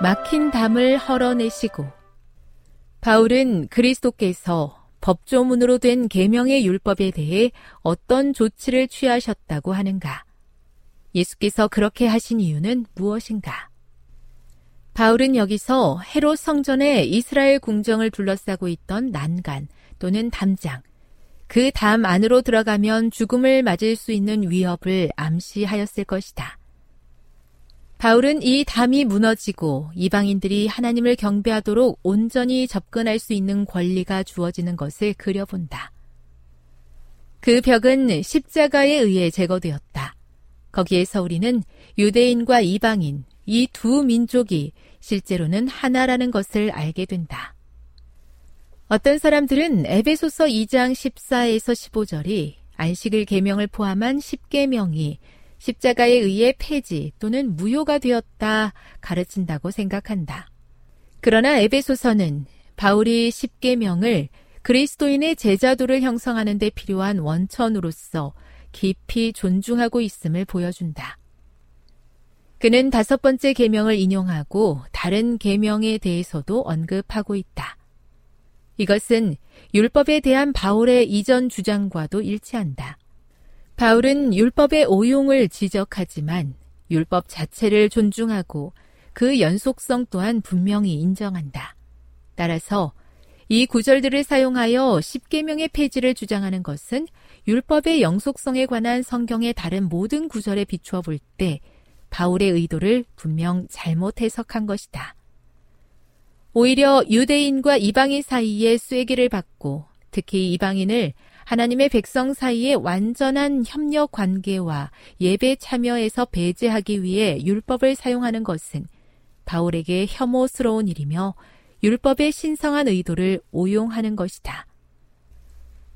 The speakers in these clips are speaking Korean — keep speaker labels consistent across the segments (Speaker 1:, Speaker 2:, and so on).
Speaker 1: 막힌 담을 헐어내시고 바울은 그리스도께서 법조문으로 된 계명의 율법에 대해 어떤 조치를 취하셨다고 하는가? 예수께서 그렇게 하신 이유는 무엇인가? 바울은 여기서 헤롯 성전에 이스라엘 궁정을 둘러싸고 있던 난간 또는 담장, 그 담 안으로 들어가면 죽음을 맞을 수 있는 위협을 암시하였을 것이다. 바울은 이 담이 무너지고 이방인들이 하나님을 경배하도록 온전히 접근할 수 있는 권리가 주어지는 것을 그려본다. 그 벽은 십자가에 의해 제거되었다. 거기에서 우리는 유대인과 이방인, 이 두 민족이 실제로는 하나라는 것을 알게 된다. 어떤 사람들은 에베소서 2장 14에서 15절이 안식을 계명을 포함한 10계명이 십자가에 의해 폐지 또는 무효가 되었다 가르친다고 생각한다. 그러나 에베소서는 바울이 십계명을 그리스도인의 제자도를 형성하는 데 필요한 원천으로서 깊이 존중하고 있음을 보여준다. 그는 다섯 번째 계명을 인용하고 다른 계명에 대해서도 언급하고 있다. 이것은 율법에 대한 바울의 이전 주장과도 일치한다. 바울은 율법의 오용을 지적하지만 율법 자체를 존중하고 그 연속성 또한 분명히 인정한다. 따라서 이 구절들을 사용하여 십계명의 폐지를 주장하는 것은 율법의 영속성에 관한 성경의 다른 모든 구절에 비추어 볼 때 바울의 의도를 분명 잘못 해석한 것이다. 오히려 유대인과 이방인 사이에 쐐기를 받고 특히 이방인을 하나님의 백성 사이의 완전한 협력 관계와 예배 참여에서 배제하기 위해 율법을 사용하는 것은 바울에게 혐오스러운 일이며 율법의 신성한 의도를 오용하는 것이다.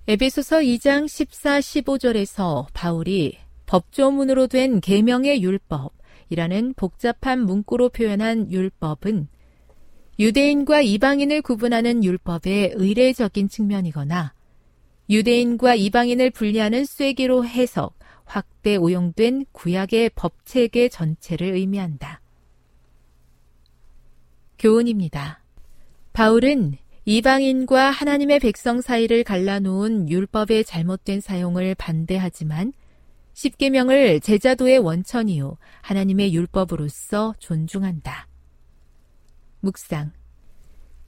Speaker 1: 에베소서 2장 14, 15절에서 바울이 법조문으로 된 계명의 율법이라는 복잡한 문구로 표현한 율법은 유대인과 이방인을 구분하는 율법의 의례적인 측면이거나 유대인과 이방인을 분리하는 쐐기로 해석, 확대 오용된 구약의 법체계 전체를 의미한다. 교훈입니다. 바울은 이방인과 하나님의 백성 사이를 갈라놓은 율법의 잘못된 사용을 반대하지만 십계명을 제자도의 원천이요 하나님의 율법으로서 존중한다. 묵상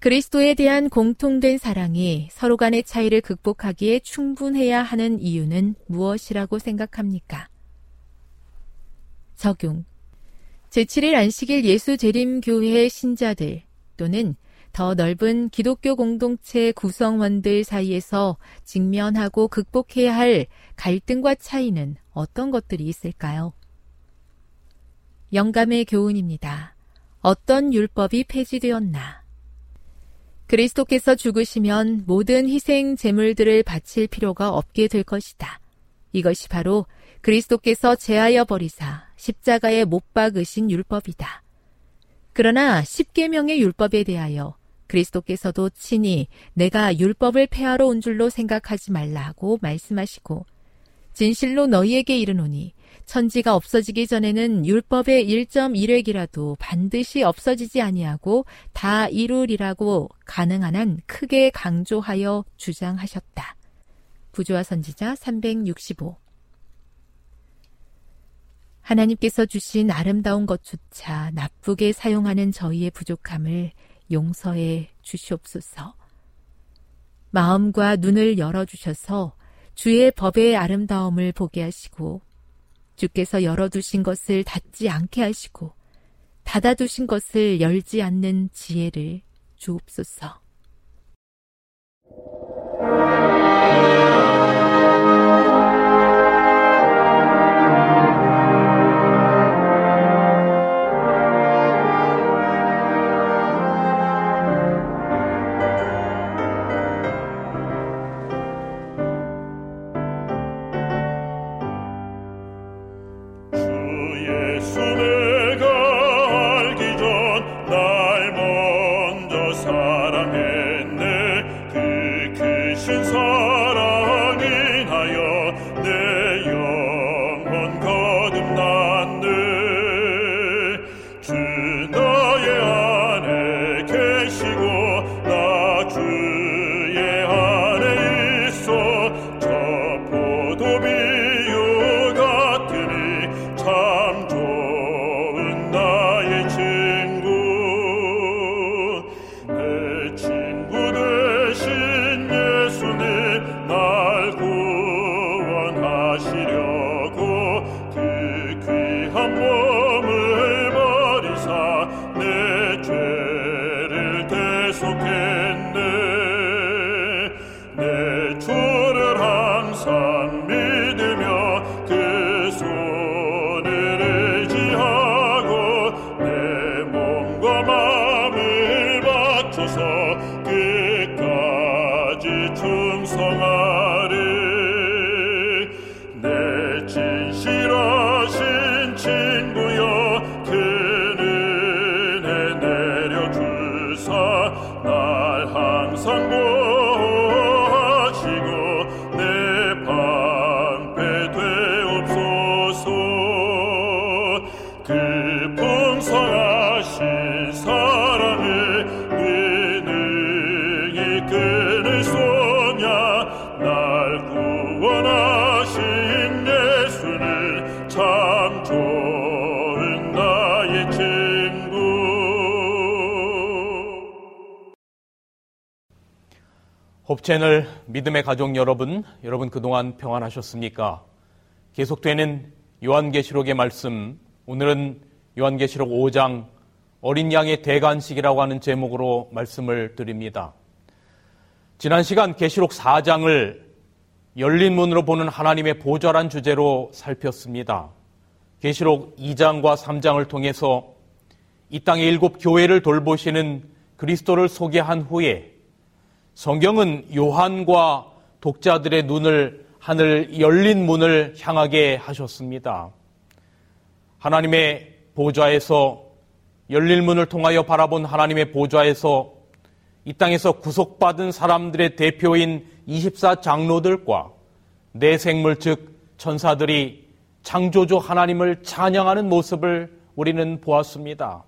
Speaker 1: 그리스도에 대한 공통된 사랑이 서로 간의 차이를 극복하기에 충분해야 하는 이유는 무엇이라고 생각합니까? 적용 제7일 안식일 예수 재림교회 신자들 또는 더 넓은 기독교 공동체 구성원들 사이에서 직면하고 극복해야 할 갈등과 차이는 어떤 것들이 있을까요? 영감의 교훈입니다. 어떤 율법이 폐지되었나? 그리스도께서 죽으시면 모든 희생 제물들을 바칠 필요가 없게 될 것이다. 이것이 바로 그리스도께서 제하여 버리사 십자가에 못 박으신 율법이다. 그러나 십계명의 율법에 대하여 그리스도께서도 친히 내가 율법을 폐하러 온 줄로 생각하지 말라고 말씀하시고 진실로 너희에게 이르노니 천지가 없어지기 전에는 율법의 1.1획이라도 반드시 없어지지 아니하고 다 이루리라고 가능한 한 크게 강조하여 주장하셨다. 부조화 선지자 365 하나님께서 주신 아름다운 것조차 나쁘게 사용하는 저희의 부족함을 용서해 주시옵소서. 마음과 눈을 열어주셔서 주의 법의 아름다움을 보게 하시고 주께서 열어두신 것을 닫지 않게 하시고 닫아두신 것을 열지 않는 지혜를 주옵소서.
Speaker 2: 채널 믿음의 가족 여러분, 여러분 그동안 평안하셨습니까? 계속되는 요한계시록의 말씀, 오늘은 요한계시록 5장 어린 양의 대관식이라고 하는 제목으로 말씀을 드립니다. 지난 시간 계시록 4장을 열린 문으로 보는 하나님의 보좌란 주제로 살폈습니다. 계시록 2장과 3장을 통해서 이 땅의 일곱 교회를 돌보시는 그리스도를 소개한 후에 성경은 요한과 독자들의 눈을 하늘 열린 문을 향하게 하셨습니다. 하나님의 보좌에서 열린 문을 통하여 바라본 하나님의 보좌에서 이 땅에서 구속받은 사람들의 대표인 24 장로들과 내 생물 즉 천사들이 창조주 하나님을 찬양하는 모습을 우리는 보았습니다.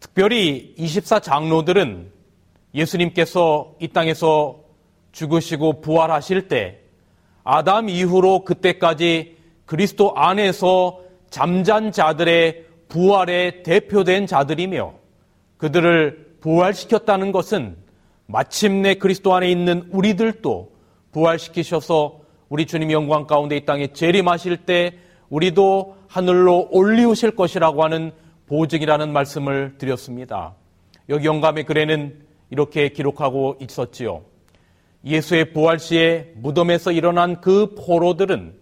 Speaker 2: 특별히 24 장로들은 예수님께서 이 땅에서 죽으시고 부활하실 때 아담 이후로 그때까지 그리스도 안에서 잠잔 자들의 부활에 대표된 자들이며 그들을 부활시켰다는 것은 마침내 그리스도 안에 있는 우리들도 부활시키셔서 우리 주님 영광 가운데 이 땅에 재림하실 때 우리도 하늘로 올리우실 것이라고 하는 보증이라는 말씀을 드렸습니다. 여기 영감의 글에는 이렇게 기록하고 있었지요. 예수의 부활 시에 무덤에서 일어난 그 포로들은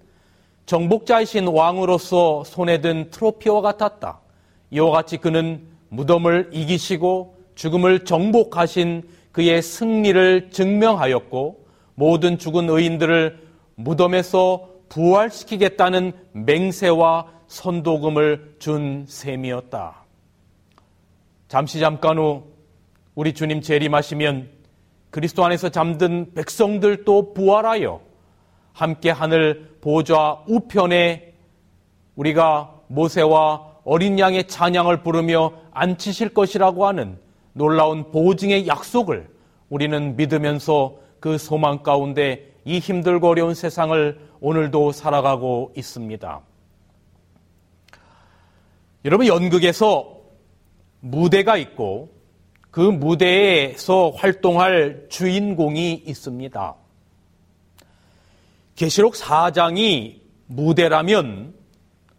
Speaker 2: 정복자이신 왕으로서 손에 든 트로피와 같았다. 이와 같이 그는 무덤을 이기시고 죽음을 정복하신 그의 승리를 증명하였고 모든 죽은 의인들을 무덤에서 부활시키겠다는 맹세와 선도금을 준 셈이었다. 잠시 잠깐 후 우리 주님 재림하시면 그리스도 안에서 잠든 백성들도 부활하여 함께 하늘 보좌 우편에 우리가 모세와 어린 양의 찬양을 부르며 앉히실 것이라고 하는 놀라운 보증의 약속을 우리는 믿으면서 그 소망 가운데 이 힘들고 어려운 세상을 오늘도 살아가고 있습니다. 여러분, 연극에서 무대가 있고 그 무대에서 활동할 주인공이 있습니다. 계시록 4장이 무대라면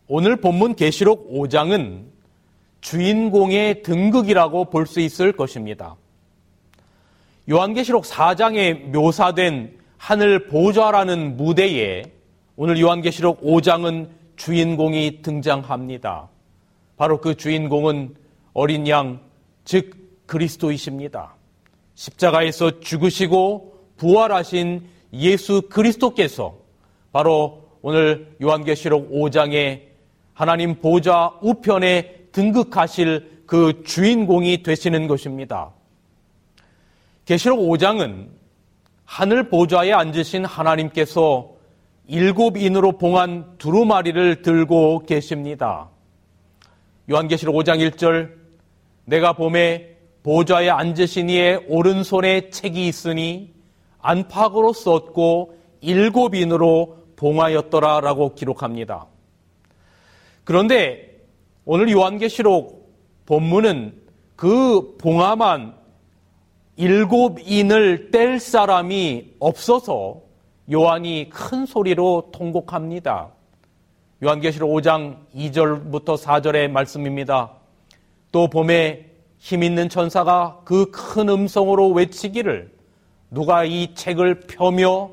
Speaker 2: 오늘 본문 계시록 5장은 주인공의 등극이라고 볼 수 있을 것입니다. 요한계시록 4장에 묘사된 하늘 보좌라는 무대에 오늘 요한계시록 5장은 주인공이 등장합니다. 바로 그 주인공은 어린 양, 즉 그리스도이십니다. 십자가에서 죽으시고 부활하신 예수 그리스도께서 바로 오늘 요한계시록 5장에 하나님 보좌 우편에 등극하실 그 주인공이 되시는 것입니다. 계시록 5장은 하늘 보좌에 앉으신 하나님께서 일곱 인으로 봉한 두루마리를 들고 계십니다. 요한계시록 5장 1절 내가 봄에 보좌에 앉으신 이의 오른손에 책이 있으니 안팎으로 썼고 일곱 인으로 봉하였더라라고 기록합니다. 그런데 오늘 요한계시록 본문은 그 봉함한 일곱 인을 뗄 사람이 없어서 요한이 큰 소리로 통곡합니다. 요한계시록 5장 2절부터 4절의 말씀입니다. 또 봄에 힘 있는 천사가 그 큰 음성으로 외치기를 누가 이 책을 펴며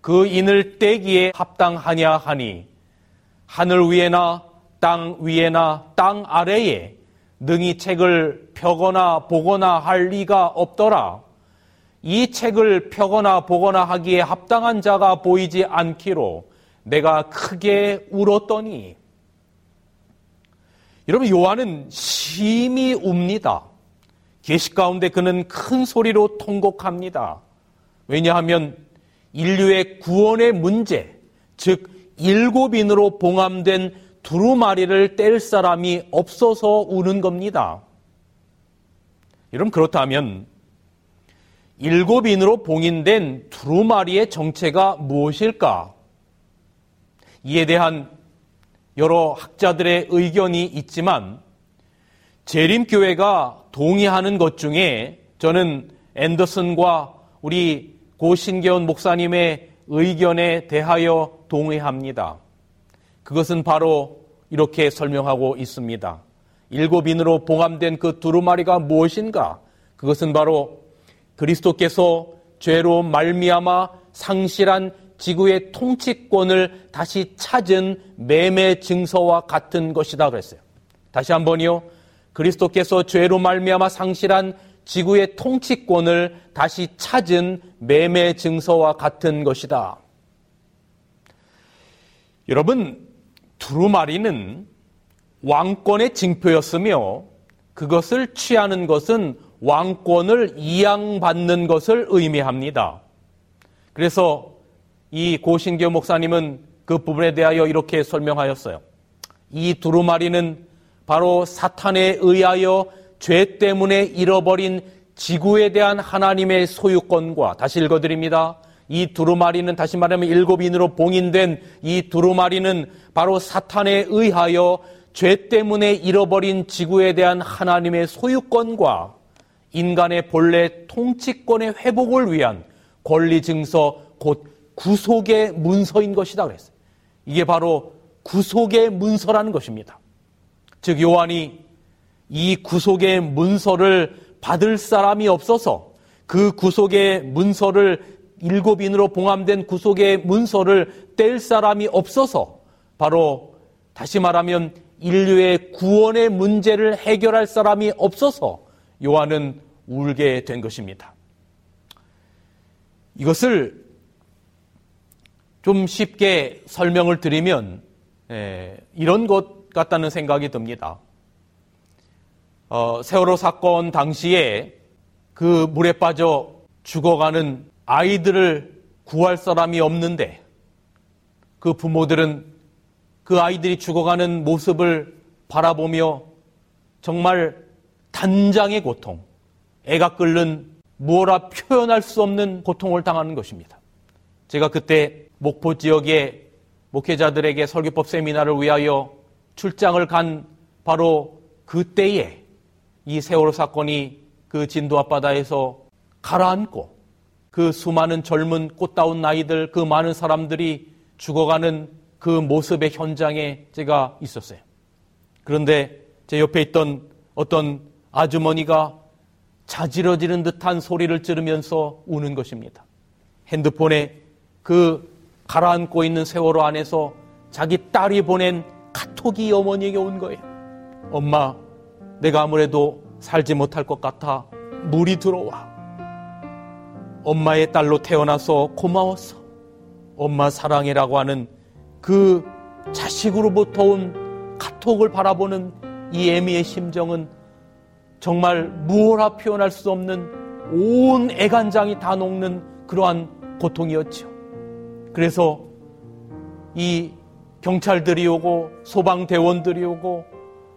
Speaker 2: 그 인을 떼기에 합당하냐 하니 하늘 위에나 땅 위에나 땅 아래에 능히 책을 펴거나 보거나 할 리가 없더라. 이 책을 펴거나 보거나 하기에 합당한 자가 보이지 않기로 내가 크게 울었더니 여러분 요한은 심히 웁니다. 계시 가운데 그는 큰 소리로 통곡합니다. 왜냐하면 인류의 구원의 문제, 즉 일곱인으로 봉함된 두루마리를 뗄 사람이 없어서 우는 겁니다. 여러분 그렇다면 일곱인으로 봉인된 두루마리의 정체가 무엇일까? 이에 대한 여러 학자들의 의견이 있지만 재림교회가 동의하는 것 중에 저는 앤더슨과 우리 고신계원 목사님의 의견에 대하여 동의합니다. 그것은 바로 이렇게 설명하고 있습니다. 일곱 인으로 봉함된 그 두루마리가 무엇인가? 그것은 바로 그리스도께서 죄로 말미암아 상실한 지구의 통치권을 다시 찾은 매매 증서와 같은 것이다 그랬어요. 다시 한번요. 그리스도께서 죄로 말미암아 상실한 지구의 통치권을 다시 찾은 매매 증서와 같은 것이다. 여러분, 두루마리는 왕권의 징표였으며 그것을 취하는 것은 왕권을 이양받는 것을 의미합니다. 그래서 이 고신교 목사님은 그 부분에 대하여 이렇게 설명하였어요. 이 두루마리는 바로 사탄에 의하여 죄 때문에 잃어버린 지구에 대한 하나님의 소유권과 다시 읽어드립니다. 이 두루마리는 다시 말하면 일곱 인으로 봉인된 이 두루마리는 바로 사탄에 의하여 죄 때문에 잃어버린 지구에 대한 하나님의 소유권과 인간의 본래 통치권의 회복을 위한 권리 증서 곧 구속의 문서인 것이다 그랬어요. 이게 바로 구속의 문서라는 것입니다. 즉 요한이 이 구속의 문서를 받을 사람이 없어서 그 구속의 문서를 일곱 인으로 봉함된 구속의 문서를 뗄 사람이 없어서 바로 다시 말하면 인류의 구원의 문제를 해결할 사람이 없어서 요한은 울게 된 것입니다. 이것을 좀 쉽게 설명을 드리면 에, 이런 것 같다는 생각이 듭니다. 어, 세월호 사건 당시에 그 물에 빠져 죽어가는 아이들을 구할 사람이 없는데 그 부모들은 그 아이들이 죽어가는 모습을 바라보며 정말 단장의 고통, 애가 끓는 뭐라 표현할 수 없는 고통을 당하는 것입니다. 제가 그때 목포 지역의 목회자들에게 설교법 세미나를 위하여 출장을 간 바로 그때에 이 세월호 사건이 그 진도 앞바다에서 가라앉고 그 수많은 젊은 꽃다운 나이들 그 많은 사람들이 죽어가는 그 모습의 현장에 제가 있었어요. 그런데 제 옆에 있던 어떤 아주머니가 자지러지는 듯한 소리를 지르면서 우는 것입니다. 핸드폰에 그 가라앉고 있는 세월호 안에서 자기 딸이 보낸 카톡이 어머니에게 온 거예요. 엄마, 내가 아무래도 살지 못할 것 같아 물이 들어와. 엄마의 딸로 태어나서 고마웠어. 엄마 사랑해라고 하는 그 자식으로부터 온 카톡을 바라보는 이 애미의 심정은 정말 무엇라 표현할 수 없는 온 애간장이 다 녹는 그러한 고통이었죠. 그래서 이 경찰들이 오고 소방대원들이 오고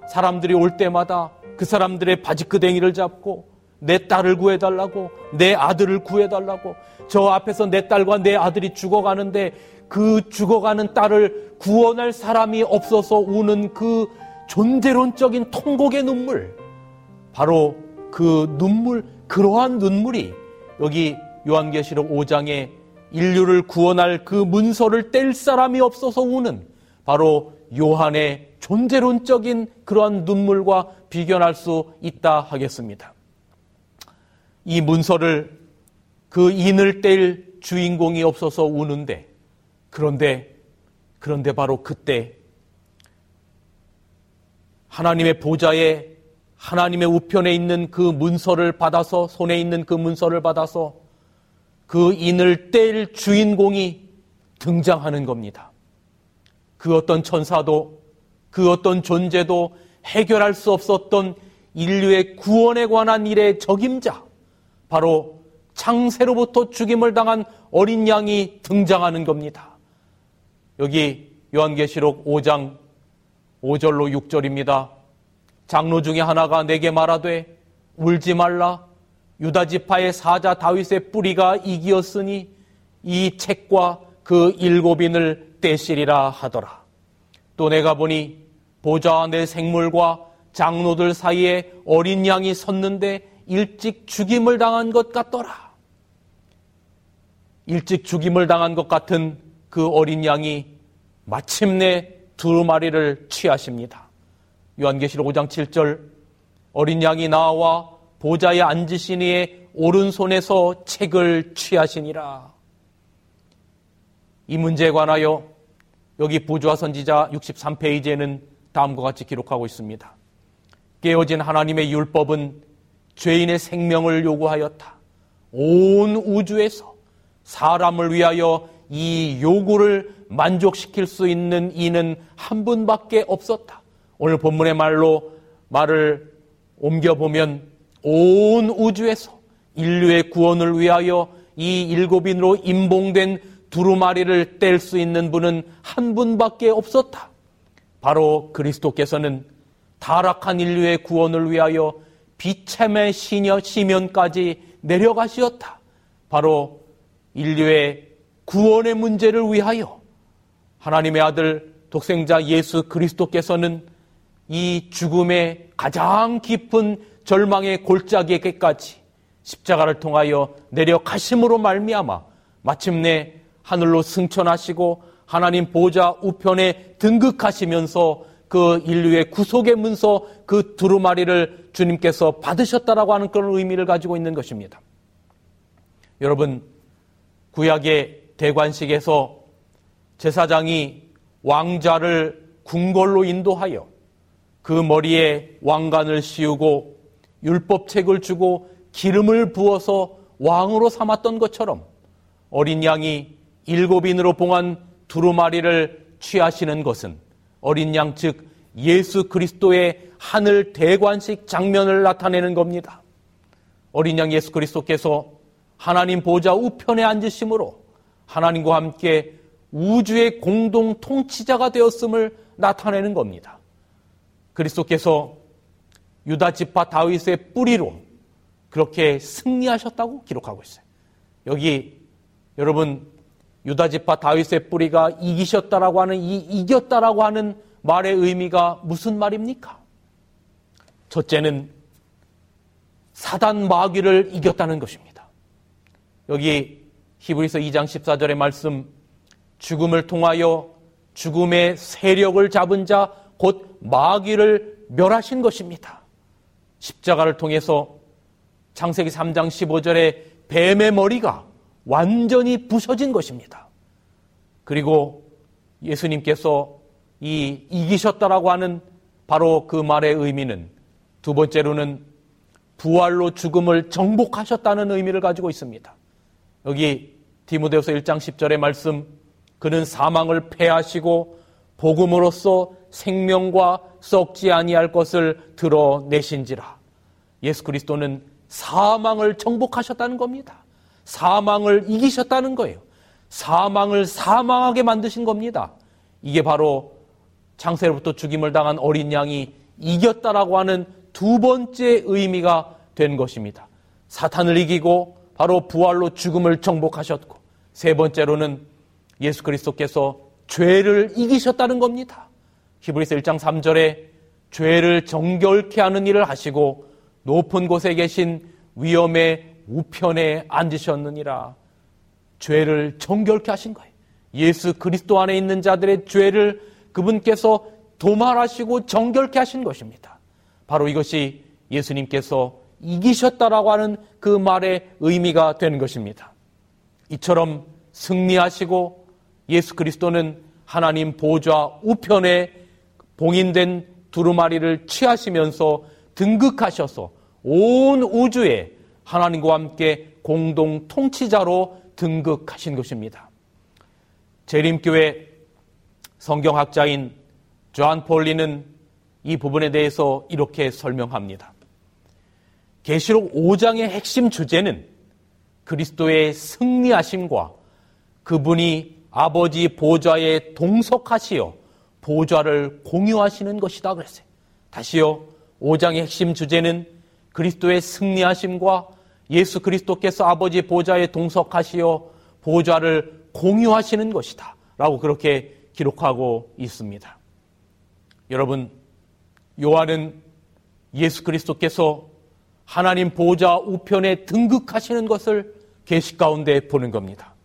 Speaker 2: 사람들이 올 때마다 그 사람들의 바지끄댕이를 잡고 내 딸을 구해달라고 내 아들을 구해달라고 저 앞에서 내 딸과 내 아들이 죽어가는데 그 죽어가는 딸을 구원할 사람이 없어서 우는 그 존재론적인 통곡의 눈물 바로 그 눈물 그러한 눈물이 여기 요한계시록 5장에 인류를 구원할 그 문서를 뗄 사람이 없어서 우는 바로 요한의 존재론적인 그러한 눈물과 비견할 수 있다 하겠습니다. 이 문서를 그 인을 뗄 주인공이 없어서 우는데 그런데 그런데 바로 그때 하나님의 보좌에 하나님의 우편에 있는 그 문서를 받아서 손에 있는 그 문서를 받아서 그 인을 뗄 주인공이 등장하는 겁니다. 그 어떤 천사도 그 어떤 존재도 해결할 수 없었던 인류의 구원에 관한 일의 적임자, 바로 창세로부터 죽임을 당한 어린 양이 등장하는 겁니다. 여기 요한계시록 5장 5절로 6절입니다. 장로 중에 하나가 내게 말하되 울지 말라 유다 지파의 사자 다윗의 뿌리가 이기었으니 이 책과 그 일곱인을 떼시리라 하더라. 또 내가 보니 보좌와 내 생물과 장로들 사이에 어린 양이 섰는데 일찍 죽임을 당한 것 같더라. 일찍 죽임을 당한 것 같은 그 어린 양이 마침내 두 마리를 취하십니다. 요한계시록 5장 7절 어린 양이 나와 보좌에 앉으시니에 오른손에서 책을 취하시니라. 이 문제에 관하여 여기 부조화 선지자 63페이지에는 다음과 같이 기록하고 있습니다. 깨어진 하나님의 율법은 죄인의 생명을 요구하였다. 온 우주에서 사람을 위하여 이 요구를 만족시킬 수 있는 이는 한 분밖에 없었다. 오늘 본문의 말로 말을 옮겨보면 온 우주에서 인류의 구원을 위하여 이 일곱인으로 임봉된 두루마리를 뗄 수 있는 분은 한 분밖에 없었다. 바로 그리스도께서는 타락한 인류의 구원을 위하여 비참의 시녀 시면까지 내려가시었다. 바로 인류의 구원의 문제를 위하여 하나님의 아들 독생자 예수 그리스도께서는 이 죽음의 가장 깊은 절망의 골짜기에까지 십자가를 통하여 내려가심으로 말미암아 마침내 하늘로 승천하시고 하나님 보좌 우편에 등극하시면서 그 인류의 구속의 문서 그 두루마리를 주님께서 받으셨다라고 하는 그런 의미를 가지고 있는 것입니다. 여러분 구약의 대관식에서 제사장이 왕자를 궁궐로 인도하여 그 머리에 왕관을 씌우고 율법책을 주고 기름을 부어서 왕으로 삼았던 것처럼 어린 양이 일곱인으로 봉한 두루마리를 취하시는 것은 어린 양 즉 예수 그리스도의 하늘 대관식 장면을 나타내는 겁니다. 어린 양 예수 그리스도께서 하나님 보좌 우편에 앉으심으로 하나님과 함께 우주의 공동 통치자가 되었음을 나타내는 겁니다. 그리스도께서 유다 지파 다윗의 뿌리로 그렇게 승리하셨다고 기록하고 있어요. 여기 여러분 유다 지파 다윗의 뿌리가 이기셨다라고 하는 이 이겼다라고 하는 말의 의미가 무슨 말입니까? 첫째는 사단 마귀를 이겼다는 것입니다. 여기 히브리서 2장 14절의 말씀 죽음을 통하여 죽음의 세력을 잡은 자 곧 마귀를 멸하신 것입니다. 십자가를 통해서 창세기 3장 15절에 뱀의 머리가 완전히 부서진 것입니다. 그리고 예수님께서 이 이기셨다라고 하는 바로 그 말의 의미는 두 번째로는 부활로 죽음을 정복하셨다는 의미를 가지고 있습니다. 여기 디모데후서 1장 10절의 말씀 그는 사망을 패하시고 복음으로써 생명과 썩지 아니할 것을 드러내신지라. 예수 그리스도는 사망을 정복하셨다는 겁니다. 사망을 이기셨다는 거예요. 사망을 사망하게 만드신 겁니다. 이게 바로 창세로부터 죽임을 당한 어린 양이 이겼다라고 하는 두 번째 의미가 된 것입니다. 사탄을 이기고 바로 부활로 죽음을 정복하셨고 세 번째로는 예수 그리스도께서 죄를 이기셨다는 겁니다. 히브리서 1장 3절에 죄를 정결케 하는 일을 하시고 높은 곳에 계신 위험의 우편에 앉으셨느니라. 죄를 정결케 하신 거예요. 예수 그리스도 안에 있는 자들의 죄를 그분께서 도말하시고 정결케 하신 것입니다. 바로 이것이 예수님께서 이기셨다라고 하는 그 말의 의미가 되는 것입니다. 이처럼 승리하시고 예수 그리스도는 하나님 보좌 우편에 봉인된 두루마리를 취하시면서 등극하셔서 온 우주에 하나님과 함께 공동 통치자로 등극하신 것입니다. 재림교회 성경학자인 조한 폴리는 이 부분에 대해서 이렇게 설명합니다. 계시록 5장의 핵심 주제는 그리스도의 승리하심과 그분이 아버지 보좌에 동석하시어 보좌를 공유하시는 것이다 그랬어요. 다시요. 5장의 핵심 주제는 그리스도의 승리하심과 예수 그리스도께서 아버지 보좌에 동석하시어 보좌를 공유하시는 것이다. 라고 그렇게 기록하고 있습니다. 여러분, 요한은 예수 그리스도께서 하나님 보좌 우편에 등극하시는 것을 계시 가운데 보는 겁니다.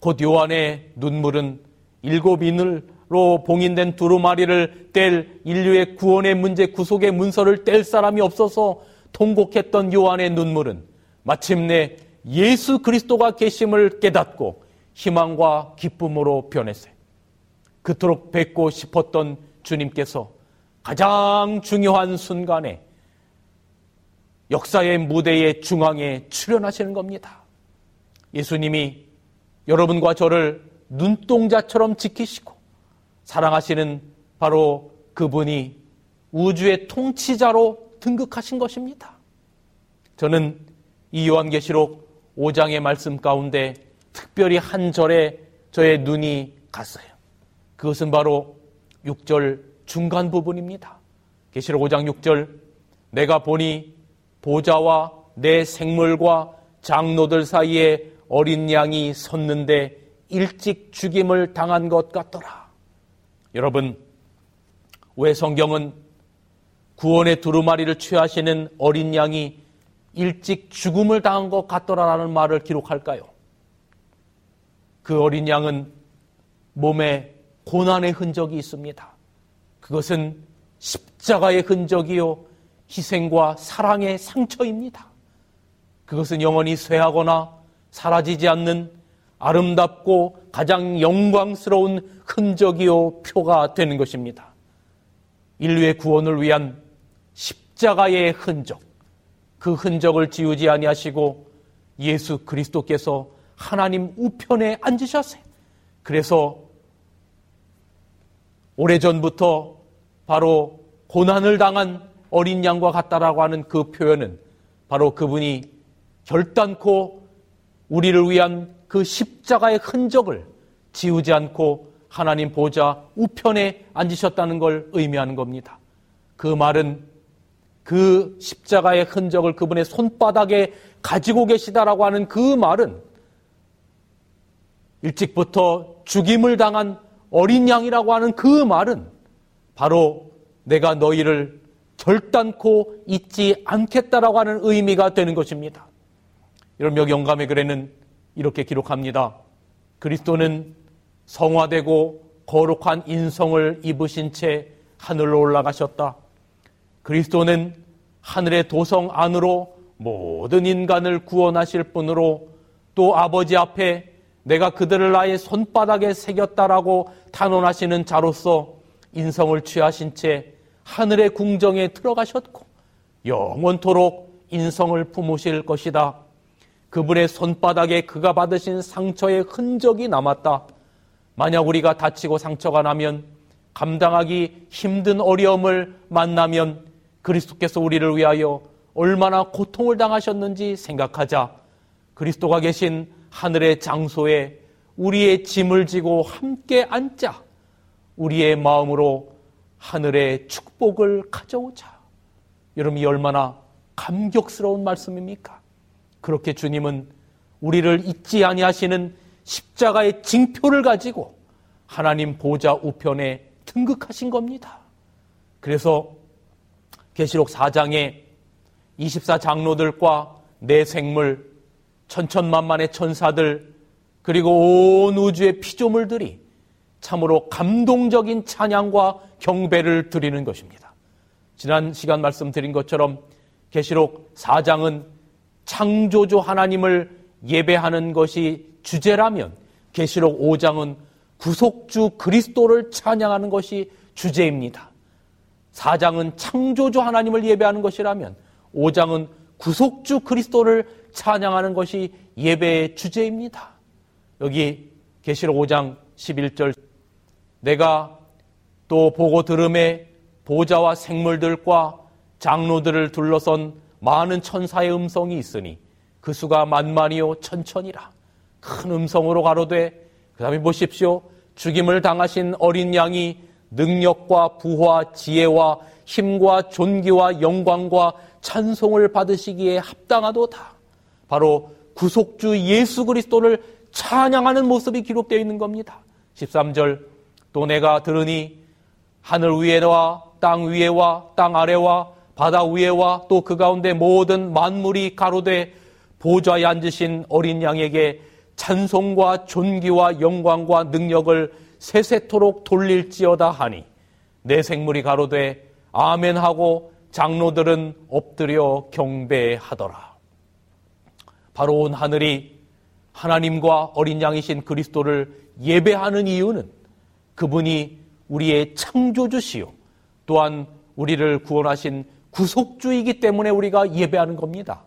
Speaker 2: 곧 요한의 눈물은 일곱 인으로 봉인된 두루마리를 뗄 인류의 구원의 문제 구속의 문서를 뗄 사람이 없어서 통곡했던 요한의 눈물은 마침내 예수 그리스도가 계심을 깨닫고 희망과 기쁨으로 변했어요. 그토록 뵙고 싶었던 주님께서 가장 중요한 순간에 역사의 무대의 중앙에 출연하시는 겁니다. 예수님이 여러분과 저를 눈동자처럼 지키시고 사랑하시는 바로 그분이 우주의 통치자로 등극하신 것입니다. 저는 이 요한계시록 5장의 말씀 가운데 특별히 한 절에 저의 눈이 갔어요. 그것은 바로 6절 중간 부분입니다. 계시록 5장 6절 내가 보니 보좌와 내 생물과 장로들 사이에 어린 양이 섰는데 일찍 죽임을 당한 것 같더라. 여러분, 왜 성경은 구원의 두루마리를 취하시는 어린 양이 일찍 죽음을 당한 것 같더라라는 말을 기록할까요? 그 어린 양은 몸에 고난의 흔적이 있습니다. 그것은 십자가의 흔적이요, 희생과 사랑의 상처입니다. 그것은 영원히 쇠하거나 사라지지 않는 아름답고 가장 영광스러운 흔적이요 표가 되는 것입니다. 인류의 구원을 위한 십자가의 흔적, 그 흔적을 지우지 아니하시고 예수 그리스도께서 하나님 우편에 앉으셨어요. 그래서 오래전부터 바로 고난을 당한 어린 양과 같다라고 하는 그 표현은 바로 그분이 결단코 우리를 위한 그 십자가의 흔적을 지우지 않고 하나님 보좌 우편에 앉으셨다는 걸 의미하는 겁니다. 그 말은 그 십자가의 흔적을 그분의 손바닥에 가지고 계시다라고 하는 그 말은 일찍부터 죽임을 당한 어린 양이라고 하는 그 말은 바로 내가 너희를 결단코 잊지 않겠다라고 하는 의미가 되는 것입니다. 여러분 여기 영감의 글에는 이렇게 기록합니다. 그리스도는 성화되고 거룩한 인성을 입으신 채 하늘로 올라가셨다. 그리스도는 하늘의 도성 안으로 모든 인간을 구원하실 분으로 또 아버지 앞에 내가 그들을 나의 손바닥에 새겼다라고 탄원하시는 자로서 인성을 취하신 채 하늘의 궁정에 들어가셨고 영원토록 인성을 품으실 것이다. 그분의 손바닥에 그가 받으신 상처의 흔적이 남았다. 만약 우리가 다치고 상처가 나면 감당하기 힘든 어려움을 만나면 그리스도께서 우리를 위하여 얼마나 고통을 당하셨는지 생각하자. 그리스도가 계신 하늘의 장소에 우리의 짐을 지고 함께 앉자. 우리의 마음으로 하늘의 축복을 가져오자. 여러분 이 얼마나 감격스러운 말씀입니까? 그렇게 주님은 우리를 잊지 아니하시는 십자가의 징표를 가지고 하나님 보좌 우편에 등극하신 겁니다. 그래서 계시록 4장에 24장로들과 내 생물, 천천만만의 천사들, 그리고 온 우주의 피조물들이 참으로 감동적인 찬양과 경배를 드리는 것입니다. 지난 시간 말씀드린 것처럼 계시록 4장은 창조주 하나님을 예배하는 것이 주제라면 계시록 5장은 구속주 그리스도를 찬양하는 것이 주제입니다. 4장은 창조주 하나님을 예배하는 것이라면 5장은 구속주 그리스도를 찬양하는 것이 예배의 주제입니다. 여기 계시록 5장 11절 내가 또 보고 들음에 보좌와 생물들과 장로들을 둘러선 많은 천사의 음성이 있으니 그 수가 만만이요 천천이라 큰 음성으로 가로되 그 다음에 보십시오 죽임을 당하신 어린 양이 능력과 부와 지혜와 힘과 존귀와 영광과 찬송을 받으시기에 합당하도다. 바로 구속주 예수 그리스도를 찬양하는 모습이 기록되어 있는 겁니다. 13절 또 내가 들으니 하늘 위에와 땅 위에와 땅 아래와 바다 위에와 또 그 가운데 모든 만물이 가로되 보좌에 앉으신 어린 양에게 찬송과 존귀와 영광과 능력을 세세토록 돌릴지어다 하니 내 생물이 가로되 아멘 하고 장로들은 엎드려 경배하더라. 바로 온 하늘이 하나님과 어린 양이신 그리스도를 예배하는 이유는 그분이 우리의 창조주시요 또한 우리를 구원하신 구속주이기 때문에 우리가 예배하는 겁니다.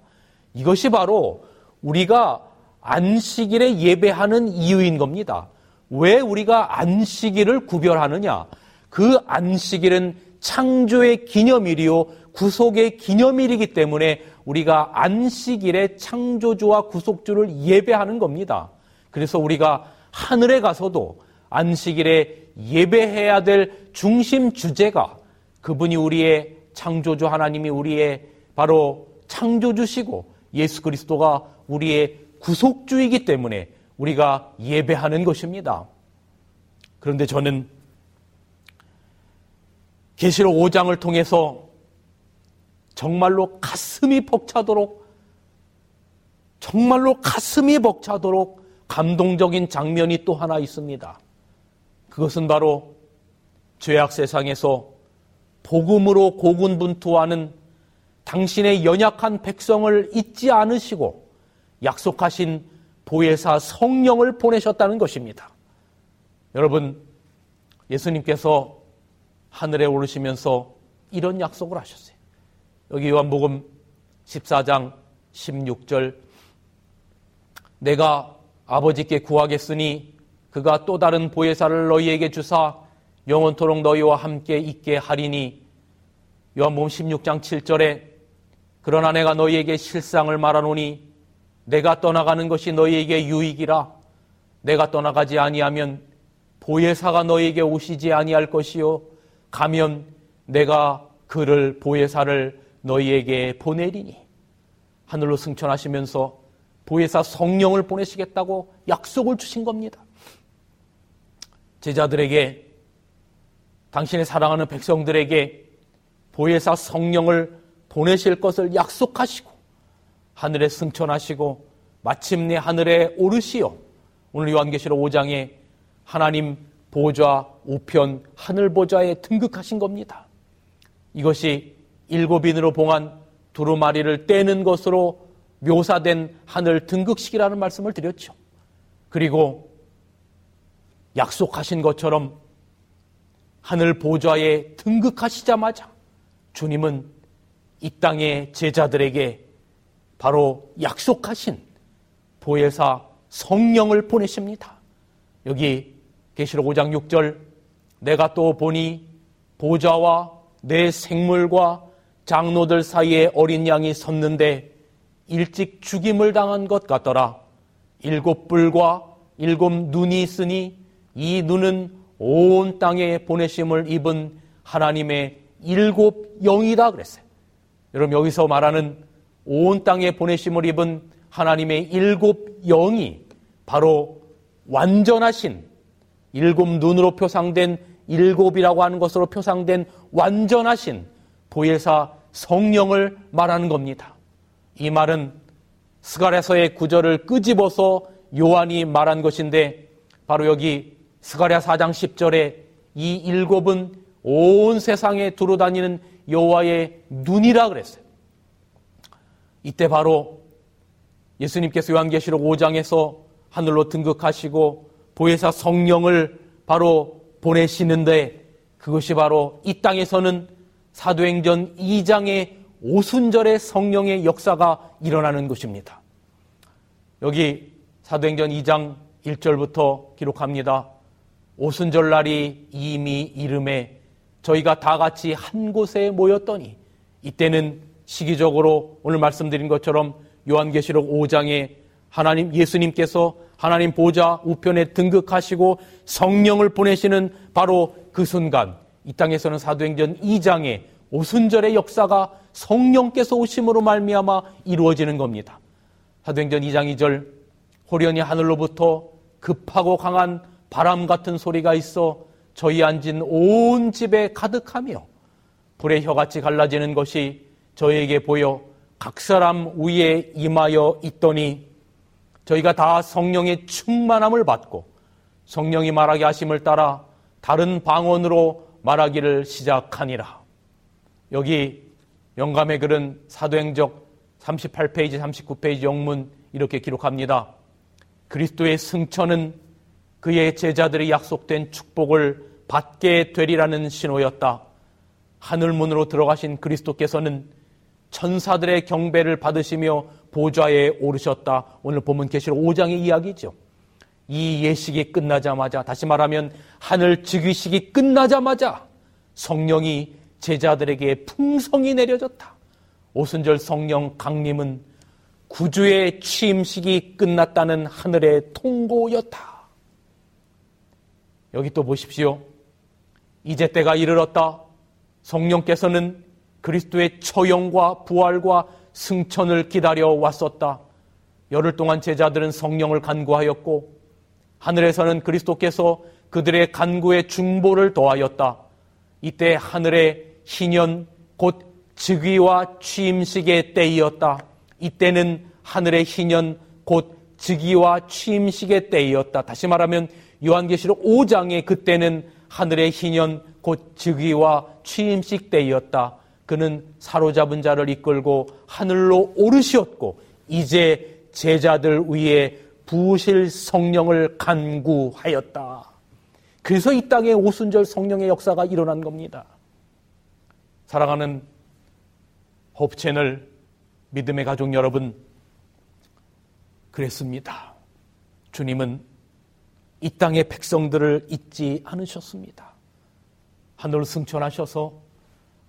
Speaker 2: 이것이 바로 우리가 안식일에 예배하는 이유인 겁니다. 왜 우리가 안식일을 구별하느냐? 그 안식일은 창조의 기념일이요, 구속의 기념일이기 때문에 우리가 안식일에 창조주와 구속주를 예배하는 겁니다. 그래서 우리가 하늘에 가서도 안식일에 예배해야 될 중심 주제가 그분이 우리의 창조주 하나님이 우리의 바로 창조주시고 예수 그리스도가 우리의 구속주이기 때문에 우리가 예배하는 것입니다. 그런데 저는 계시록 5장을 통해서 정말로 가슴이 벅차도록 정말로 가슴이 벅차도록 감동적인 장면이 또 하나 있습니다. 그것은 바로 죄악 세상에서 복음으로 고군분투하는 당신의 연약한 백성을 잊지 않으시고 약속하신 보혜사 성령을 보내셨다는 것입니다. 여러분, 예수님께서 하늘에 오르시면서 이런 약속을 하셨어요. 여기 요한복음 14장 16절 내가 아버지께 구하겠으니 그가 또 다른 보혜사를 너희에게 주사 영원토록 너희와 함께 있게 하리니 요한복음 16장 7절에 그러나 내가 너희에게 실상을 말하노니 내가 떠나가는 것이 너희에게 유익이라. 내가 떠나가지 아니하면 보혜사가 너희에게 오시지 아니할 것이요. 가면 내가 그를 보혜사를 너희에게 보내리니. 하늘로 승천하시면서 보혜사 성령을 보내시겠다고 약속을 주신 겁니다. 제자들에게 당신의 사랑하는 백성들에게 보혜사 성령을 보내실 것을 약속하시고 하늘에 승천하시고 마침내 하늘에 오르시어 오늘 요한계시록 5장에 하나님 보좌 우편 하늘 보좌에 등극하신 겁니다. 이것이 일곱인으로 봉한 두루마리를 떼는 것으로 묘사된 하늘 등극식이라는 말씀을 드렸죠. 그리고 약속하신 것처럼 하늘 보좌에 등극하시자마자 주님은 이 땅의 제자들에게 바로 약속하신 보혜사 성령을 보내십니다. 여기 계시록 5장 6절 내가 또 보니 보좌와 내 생물과 장로들 사이에 어린 양이 섰는데 일찍 죽임을 당한 것 같더라. 일곱 뿔과 일곱 눈이 있으니 이 눈은 온 땅에 보내심을 입은 하나님의 일곱 영이다 그랬어요. 여러분 여기서 말하는 온 땅에 보내심을 입은 하나님의 일곱 영이 바로 완전하신 일곱 눈으로 표상된 일곱이라고 하는 것으로 표상된 완전하신 보혜사 성령을 말하는 겁니다. 이 말은 스가랴서의 구절을 끄집어서 요한이 말한 것인데 바로 여기 스가랴 4장 10절에 이 일곱은 온 세상에 두루 다니는 여호와의 눈이라 그랬어요. 이때 바로 예수님께서 요한계시록 5장에서 하늘로 등극하시고 보혜사 성령을 바로 보내시는데 그것이 바로 이 땅에서는 사도행전 2장의 오순절의 성령의 역사가 일어나는 것입니다. 여기 사도행전 2장 1절부터 기록합니다. 오순절 날이 이미 이름에 저희가 다 같이 한 곳에 모였더니 이때는 시기적으로 오늘 말씀드린 것처럼 요한계시록 5장에 하나님 예수님께서 하나님 보좌 우편에 등극하시고 성령을 보내시는 바로 그 순간 이 땅에서는 사도행전 2장에 오순절의 역사가 성령께서 오심으로 말미암아 이루어지는 겁니다. 사도행전 2장 2절 호련히 하늘로부터 급하고 강한 바람 같은 소리가 있어 저희 앉은 온 집에 가득하며 불의 혀같이 갈라지는 것이 저에게 보여 각 사람 위에 임하여 있더니 저희가 다 성령의 충만함을 받고 성령이 말하게 하심을 따라 다른 방언으로 말하기를 시작하니라. 여기 영감의 글은 사도행적 38페이지, 39페이지 영문 이렇게 기록합니다. 그리스도의 승천은 그의 제자들이 약속된 축복을 받게 되리라는 신호였다. 하늘문으로 들어가신 그리스도께서는 천사들의 경배를 받으시며 보좌에 오르셨다. 오늘 보면 계시록 5장의 이야기죠. 이 예식이 끝나자마자 다시 말하면 하늘 즉위식이 끝나자마자 성령이 제자들에게 풍성이 내려졌다. 오순절 성령 강림은 구주의 취임식이 끝났다는 하늘의 통고였다. 여기 또 보십시오. 이제 때가 이르렀다. 성령께서는 그리스도의 처형과 부활과 승천을 기다려 왔었다. 열흘 동안 제자들은 성령을 간구하였고 하늘에서는 그리스도께서 그들의 간구에 중보를 더하였다. 이때 하늘의 희년 곧 즉위와 취임식의 때이었다. 이때는 하늘의 희년 곧 즉위와 취임식의 때이었다. 다시 말하면 요한계시록 5장의 그때는 하늘의 희년 곧 즉위와 취임식 때이었다. 그는 사로잡은 자를 이끌고 하늘로 오르시었고 이제 제자들 위에 부으실 성령을 간구하였다. 그래서 이 땅에 오순절 성령의 역사가 일어난 겁니다. 사랑하는 홉 채널 믿음의 가족 여러분, 그랬습니다. 주님은 이 땅의 백성들을 잊지 않으셨습니다. 하늘 승천하셔서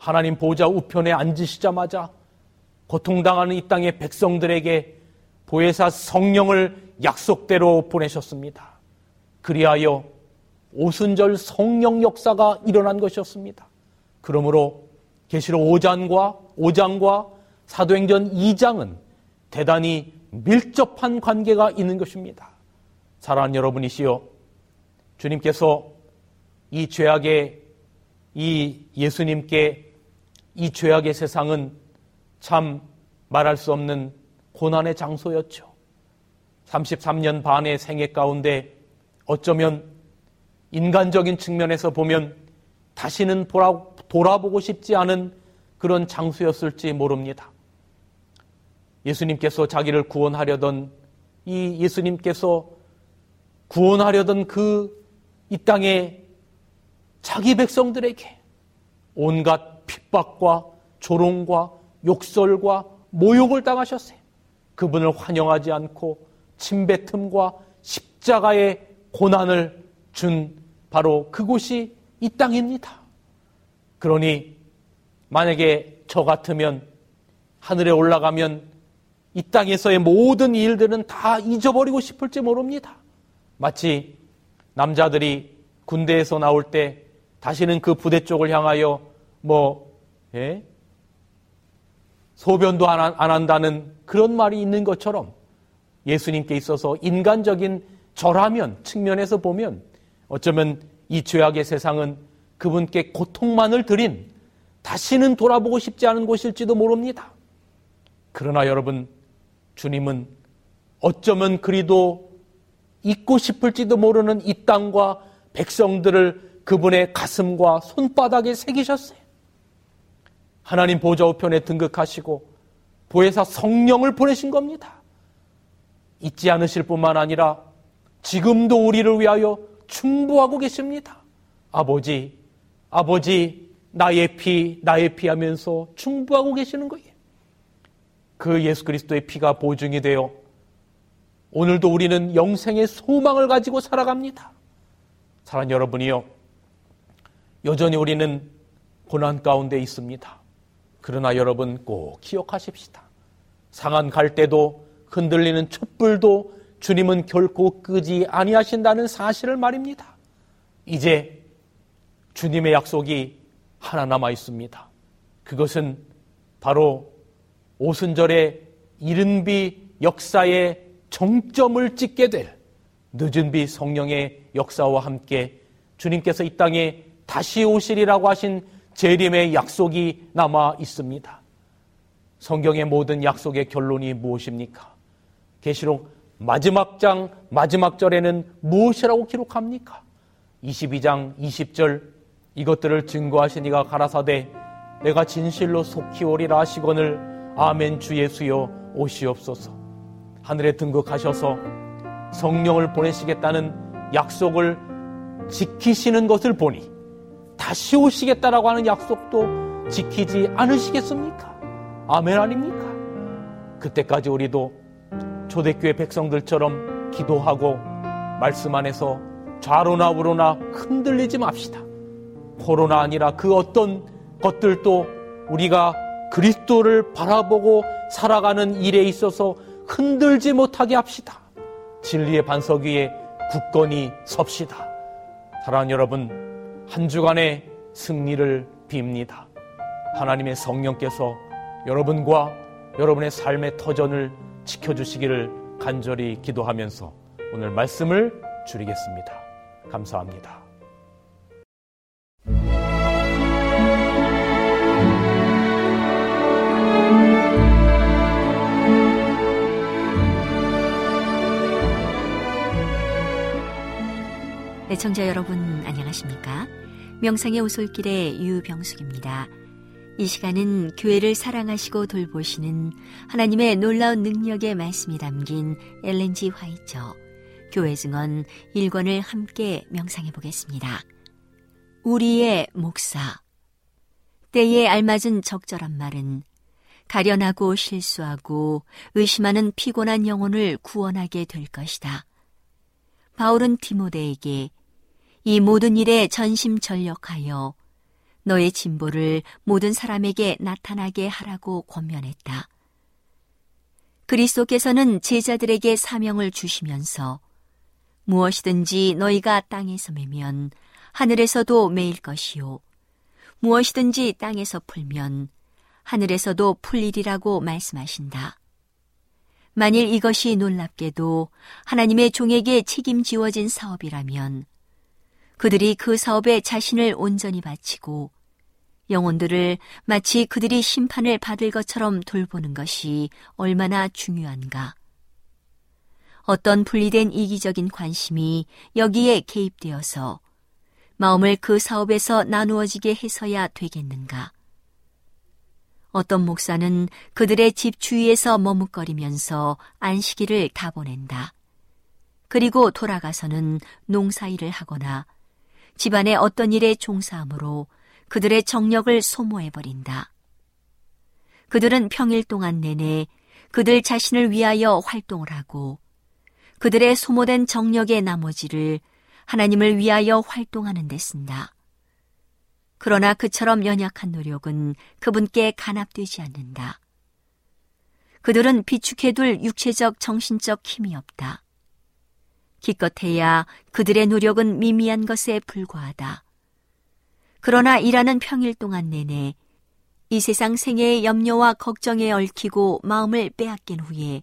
Speaker 2: 하나님 보좌 우편에 앉으시자마자 고통당하는 이 땅의 백성들에게 보혜사 성령을 약속대로 보내셨습니다. 그리하여 오순절 성령 역사가 일어난 것이었습니다. 그러므로 계시록 5장과 5장과 사도행전 2장은 대단히 밀접한 관계가 있는 것입니다. 사랑하는 여러분이시여 주님께서 이 죄악의 이 예수님께 이 죄악의 세상은 참 말할 수 없는 고난의 장소였죠. 33년 반의 생애 가운데 어쩌면 인간적인 측면에서 보면 다시는 돌아, 돌아보고 싶지 않은 그런 장소였을지 모릅니다. 예수님께서 자기를 구원하려던 이 예수님께서 구원하려던 그 이 땅의 자기 백성들에게 온갖 핍박과 조롱과 욕설과 모욕을 당하셨어요. 그분을 환영하지 않고 침뱉음과 십자가의 고난을 준 바로 그곳이 이 땅입니다. 그러니 만약에 저 같으면 하늘에 올라가면 이 땅에서의 모든 일들은 다 잊어버리고 싶을지 모릅니다. 마치 남자들이 군대에서 나올 때 다시는 그 부대 쪽을 향하여 뭐, 예? 소변도 안, 안 한다는 그런 말이 있는 것처럼 예수님께 있어서 인간적인 절하면 측면에서 보면 어쩌면 이 죄악의 세상은 그분께 고통만을 드린 다시는 돌아보고 싶지 않은 곳일지도 모릅니다. 그러나 여러분, 주님은 어쩌면 그리도 잊고 싶을지도 모르는 이 땅과 백성들을 그분의 가슴과 손바닥에 새기셨어요. 하나님 보좌 우편에 등극하시고 보혜사 성령을 보내신 겁니다. 잊지 않으실 뿐만 아니라 지금도 우리를 위하여 충보하고 계십니다. 아버지, 아버지, 나의 피, 나의 피 하면서 충보하고 계시는 거예요. 그 예수 그리스도의 피가 보증이 되어 오늘도 우리는 영생의 소망을 가지고 살아갑니다. 사랑 여러분이요. 여전히 우리는 고난 가운데 있습니다. 그러나 여러분 꼭 기억하십시다. 상한 갈 때도 흔들리는 촛불도 주님은 결코 끄지 아니하신다는 사실을 말입니다. 이제 주님의 약속이 하나 남아 있습니다. 그것은 바로 오순절의 이른 비 역사의 정점을 찍게 될 늦은 비 성령의 역사와 함께 주님께서 이 땅에 다시 오시리라고 하신 재림의 약속이 남아 있습니다. 성경의 모든 약속의 결론이 무엇입니까? 계시록 마지막 장 마지막 절에는 무엇이라고 기록합니까? 22장 20절 이것들을 증거하신 이가 가라사대 내가 진실로 속히 오리라 하시거늘 아멘 주 예수여 오시옵소서. 하늘에 등극하셔서 성령을 보내시겠다는 약속을 지키시는 것을 보니 다시 오시겠다라고 하는 약속도 지키지 않으시겠습니까? 아멘 아닙니까? 그때까지 우리도 초대교회 백성들처럼 기도하고 말씀 안에서 좌로나 우로나 흔들리지 맙시다. 코로나 아니라 그 어떤 것들도 우리가 그리스도를 바라보고 살아가는 일에 있어서 흔들지 못하게 합시다. 진리의 반석 위에 굳건히 섭시다. 사랑하는 여러분, 한 주간의 승리를 빕니다. 하나님의 성령께서 여러분과 여러분의 삶의 터전을 지켜주시기를 간절히 기도하면서 오늘 말씀을 줄이겠습니다. 감사합니다.
Speaker 3: 애청자 여러분 안녕하십니까? 명상의 오솔길의 유병숙입니다. 이 시간은 교회를 사랑하시고 돌보시는 하나님의 놀라운 능력의 말씀이 담긴 엘렌지 화이처 교회 증언 1권을 함께 명상해 보겠습니다. 우리의 목사 때에 알맞은 적절한 말은 가련하고 실수하고 의심하는 피곤한 영혼을 구원하게 될 것이다. 바울은 디모데에게 이 모든 일에 전심전력하여 너의 진보를 모든 사람에게 나타나게 하라고 권면했다. 그리스도께서는 제자들에게 사명을 주시면서 무엇이든지 너희가 땅에서 매면 하늘에서도 매일 것이요. 무엇이든지 땅에서 풀면 하늘에서도 풀리리라고 말씀하신다. 만일 이것이 놀랍게도 하나님의 종에게 책임지워진 사업이라면 그들이 그 사업에 자신을 온전히 바치고 영혼들을 마치 그들이 심판을 받을 것처럼 돌보는 것이 얼마나 중요한가. 어떤 분리된 이기적인 관심이 여기에 개입되어서 마음을 그 사업에서 나누어지게 해서야 되겠는가. 어떤 목사는 그들의 집 주위에서 머뭇거리면서 안식일을 다 보낸다. 그리고 돌아가서는 농사일을 하거나 집안의 어떤 일에 종사함으로 그들의 정력을 소모해버린다. 그들은 평일 동안 내내 그들 자신을 위하여 활동을 하고 그들의 소모된 정력의 나머지를 하나님을 위하여 활동하는 데 쓴다. 그러나 그처럼 연약한 노력은 그분께 간합되지 않는다. 그들은 비축해둘 육체적 정신적 힘이 없다. 기껏해야 그들의 노력은 미미한 것에 불과하다. 그러나 일하는 평일 동안 내내 이 세상 생애의 염려와 걱정에 얽히고 마음을 빼앗긴 후에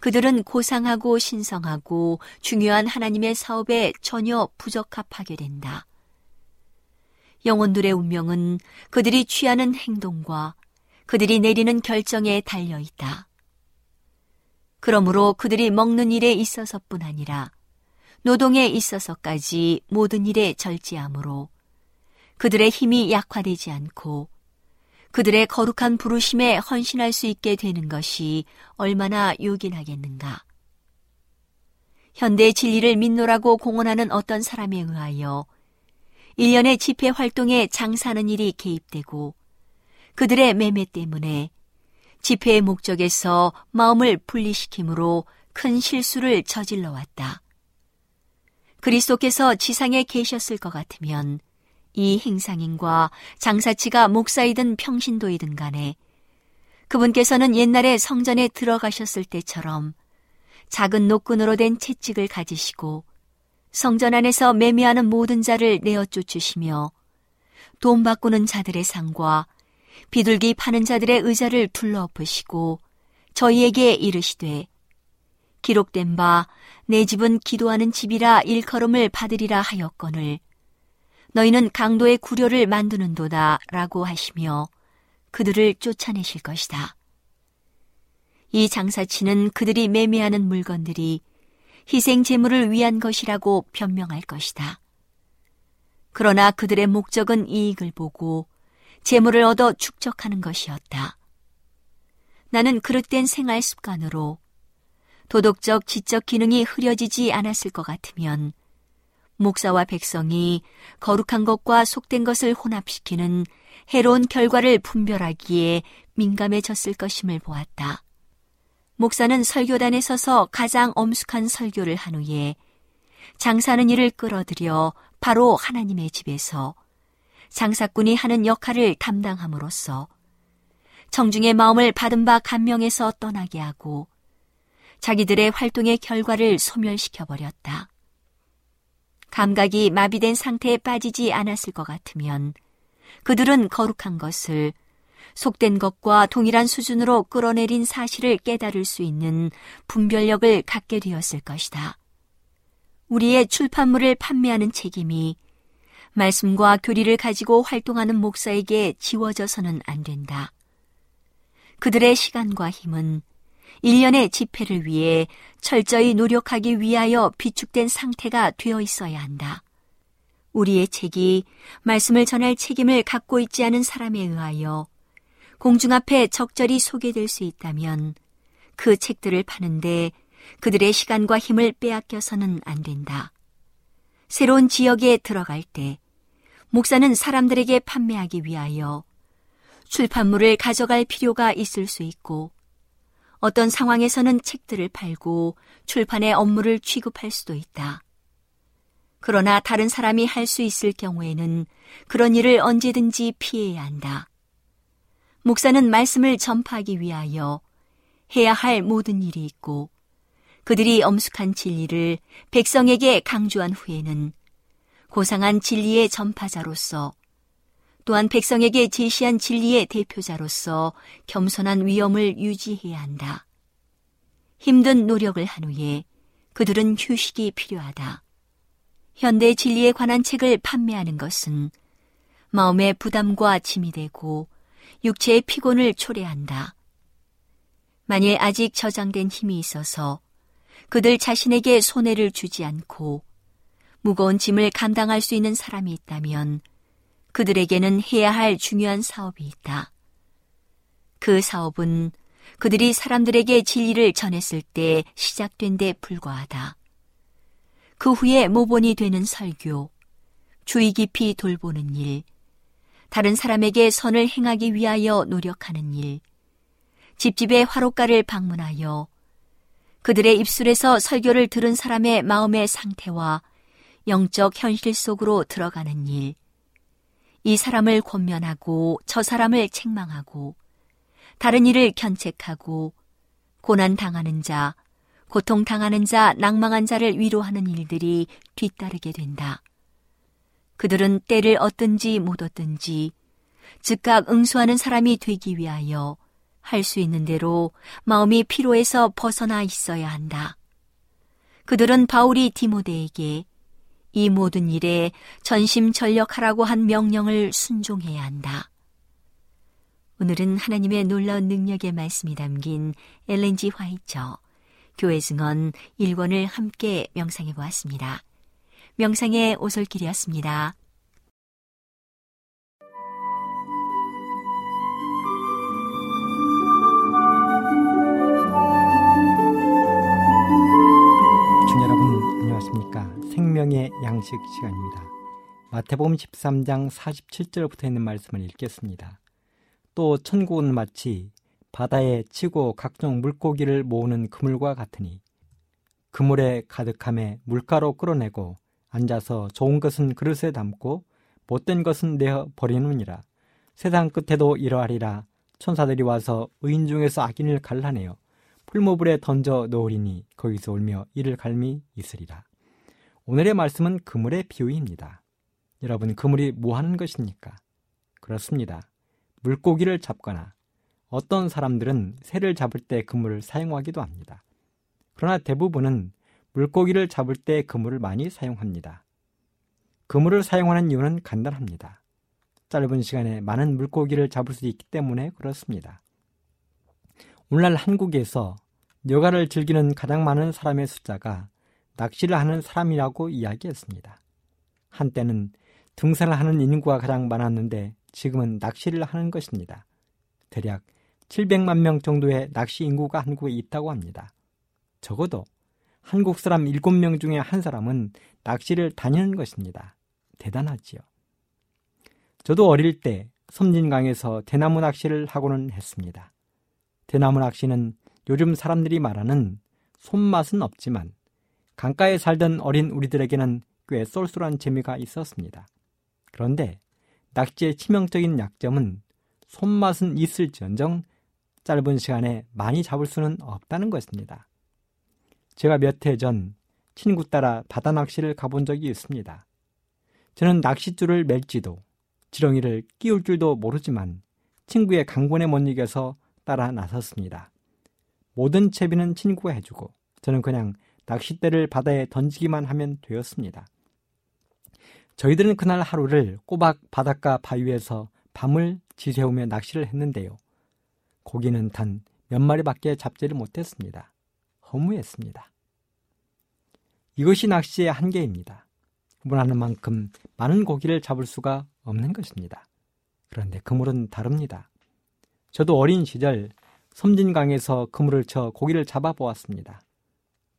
Speaker 3: 그들은 고상하고 신성하고 중요한 하나님의 사업에 전혀 부적합하게 된다. 영혼들의 운명은 그들이 취하는 행동과 그들이 내리는 결정에 달려 있다. 그러므로 그들이 먹는 일에 있어서뿐 아니라 노동에 있어서까지 모든 일에 절제하므로 그들의 힘이 약화되지 않고 그들의 거룩한 부르심에 헌신할 수 있게 되는 것이 얼마나 요긴하겠는가. 현대 진리를 믿노라고 공언하는 어떤 사람에 의하여 일련의 집회 활동에 장사하는 일이 개입되고 그들의 매매 때문에 집회의 목적에서 마음을 분리시키므로 큰 실수를 저질러 왔다. 그리스도께서 지상에 계셨을 것 같으면 이 행상인과 장사치가 목사이든 평신도이든 간에 그분께서는 옛날에 성전에 들어가셨을 때처럼 작은 노끈으로 된 채찍을 가지시고 성전 안에서 매매하는 모든 자를 내어 쫓으시며 돈 바꾸는 자들의 상과 비둘기 파는 자들의 의자를 둘러엎으시고 저희에게 이르시되 기록된 바 내 집은 기도하는 집이라 일컬음을 받으리라 하였거늘 너희는 강도의 구려를 만드는 도다 라고 하시며 그들을 쫓아내실 것이다. 이 장사치는 그들이 매매하는 물건들이 희생 제물을 위한 것이라고 변명할 것이다. 그러나 그들의 목적은 이익을 보고 재물을 얻어 축적하는 것이었다. 나는 그릇된 생활 습관으로 도덕적 지적 기능이 흐려지지 않았을 것 같으면 목사와 백성이 거룩한 것과 속된 것을 혼합시키는 해로운 결과를 분별하기에 민감해졌을 것임을 보았다. 목사는 설교단에 서서 가장 엄숙한 설교를 한 후에 장사하는 일을 끌어들여 바로 하나님의 집에서 장사꾼이 하는 역할을 담당함으로써 청중의 마음을 받은 바 감명에서 떠나게 하고 자기들의 활동의 결과를 소멸시켜 버렸다. 감각이 마비된 상태에 빠지지 않았을 것 같으면 그들은 거룩한 것을 속된 것과 동일한 수준으로 끌어내린 사실을 깨달을 수 있는 분별력을 갖게 되었을 것이다. 우리의 출판물을 판매하는 책임이 말씀과 교리를 가지고 활동하는 목사에게 지워져서는 안 된다. 그들의 시간과 힘은 일련의 집회를 위해 철저히 노력하기 위하여 비축된 상태가 되어 있어야 한다. 우리의 책이 말씀을 전할 책임을 갖고 있지 않은 사람에 의하여 공중 앞에 적절히 소개될 수 있다면 그 책들을 파는데 그들의 시간과 힘을 빼앗겨서는 안 된다. 새로운 지역에 들어갈 때 목사는 사람들에게 판매하기 위하여 출판물을 가져갈 필요가 있을 수 있고 어떤 상황에서는 책들을 팔고 출판의 업무를 취급할 수도 있다. 그러나 다른 사람이 할 수 있을 경우에는 그런 일을 언제든지 피해야 한다. 목사는 말씀을 전파하기 위하여 해야 할 모든 일이 있고 그들이 엄숙한 진리를 백성에게 강조한 후에는 고상한 진리의 전파자로서 또한 백성에게 제시한 진리의 대표자로서 겸손한 위엄을 유지해야 한다. 힘든 노력을 한 후에 그들은 휴식이 필요하다. 현대 진리에 관한 책을 판매하는 것은 마음의 부담과 짐이 되고 육체의 피곤을 초래한다. 만일 아직 저장된 힘이 있어서 그들 자신에게 손해를 주지 않고 무거운 짐을 감당할 수 있는 사람이 있다면 그들에게는 해야 할 중요한 사업이 있다. 그 사업은 그들이 사람들에게 진리를 전했을 때 시작된 데 불과하다. 그 후에 모본이 되는 설교, 주의 깊이 돌보는 일, 다른 사람에게 선을 행하기 위하여 노력하는 일, 집집의 화롯가를 방문하여 그들의 입술에서 설교를 들은 사람의 마음의 상태와 영적 현실 속으로 들어가는 일, 이 사람을 권면하고 저 사람을 책망하고 다른 일을 견책하고 고난 당하는 자, 고통 당하는 자, 낭망한 자를 위로하는 일들이 뒤따르게 된다. 그들은 때를 얻든지 못 얻든지 즉각 응수하는 사람이 되기 위하여 할 수 있는 대로 마음이 피로해서 벗어나 있어야 한다. 그들은 바울이 디모데에게 이 모든 일에 전심전력하라고 한 명령을 순종해야 한다. 오늘은 하나님의 놀라운 능력의 말씀이 담긴 엘렌지 화이처 교회 증언 1권을 함께 명상해 보았습니다. 명상의 오솔길이었습니다.
Speaker 4: 생명의 양식 시간입니다. 마태복음 13장 47절부터 있는 말씀을 읽겠습니다. 또 천국은 마치 바다에 치고 각종 물고기를 모으는 그물과 같으니 그물에 가득함에 물가로 끌어내고 앉아서 좋은 것은 그릇에 담고 못된 것은 내어 버리느니라. 세상 끝에도 이러하리라. 천사들이 와서 의인 중에서 악인을 갈라내어 풀무불에 던져 놓으리니 거기서 울며 이를 갈미 있으리라. 오늘의 말씀은 그물의 비유입니다. 여러분, 그물이 뭐 하는 것입니까? 그렇습니다. 물고기를 잡거나 어떤 사람들은 새를 잡을 때 그물을 사용하기도 합니다. 그러나 대부분은 물고기를 잡을 때 그물을 많이 사용합니다. 그물을 사용하는 이유는 간단합니다. 짧은 시간에 많은 물고기를 잡을 수 있기 때문에 그렇습니다. 오늘날 한국에서 여가를 즐기는 가장 많은 사람의 숫자가 낚시를 하는 사람이라고 이야기했습니다. 한때는 등산을 하는 인구가 가장 많았는데 지금은 낚시를 하는 것입니다. 대략 700만 명 정도의 낚시 인구가 한국에 있다고 합니다. 적어도 한국 사람 7명 중에 한 사람은 낚시를 다니는 것입니다. 대단하지요. 저도 어릴 때 섬진강에서 대나무 낚시를 하고는 했습니다. 대나무 낚시는 요즘 사람들이 말하는 손맛은 없지만 강가에 살던 어린 우리들에게는 꽤 쏠쏠한 재미가 있었습니다. 그런데 낚시의 치명적인 약점은 손맛은 있을지언정 짧은 시간에 많이 잡을 수는 없다는 것입니다. 제가 몇 해 전 친구 따라 바다 낚시를 가본 적이 있습니다. 저는 낚싯줄을 맬지도 지렁이를 끼울 줄도 모르지만 친구의 강권에 못 이겨서 따라 나섰습니다. 모든 채비는 친구가 해주고 저는 그냥 낚싯대를 바다에 던지기만 하면 되었습니다. 저희들은 그날 하루를 꼬박 바닷가 바위에서 밤을 지새우며 낚시를 했는데요. 고기는 단 몇 마리밖에 잡지를 못했습니다. 허무했습니다. 이것이 낚시의 한계입니다. 원하는 만큼 많은 고기를 잡을 수가 없는 것입니다. 그런데 그물은 다릅니다. 저도 어린 시절 섬진강에서 그물을 쳐 고기를 잡아 보았습니다.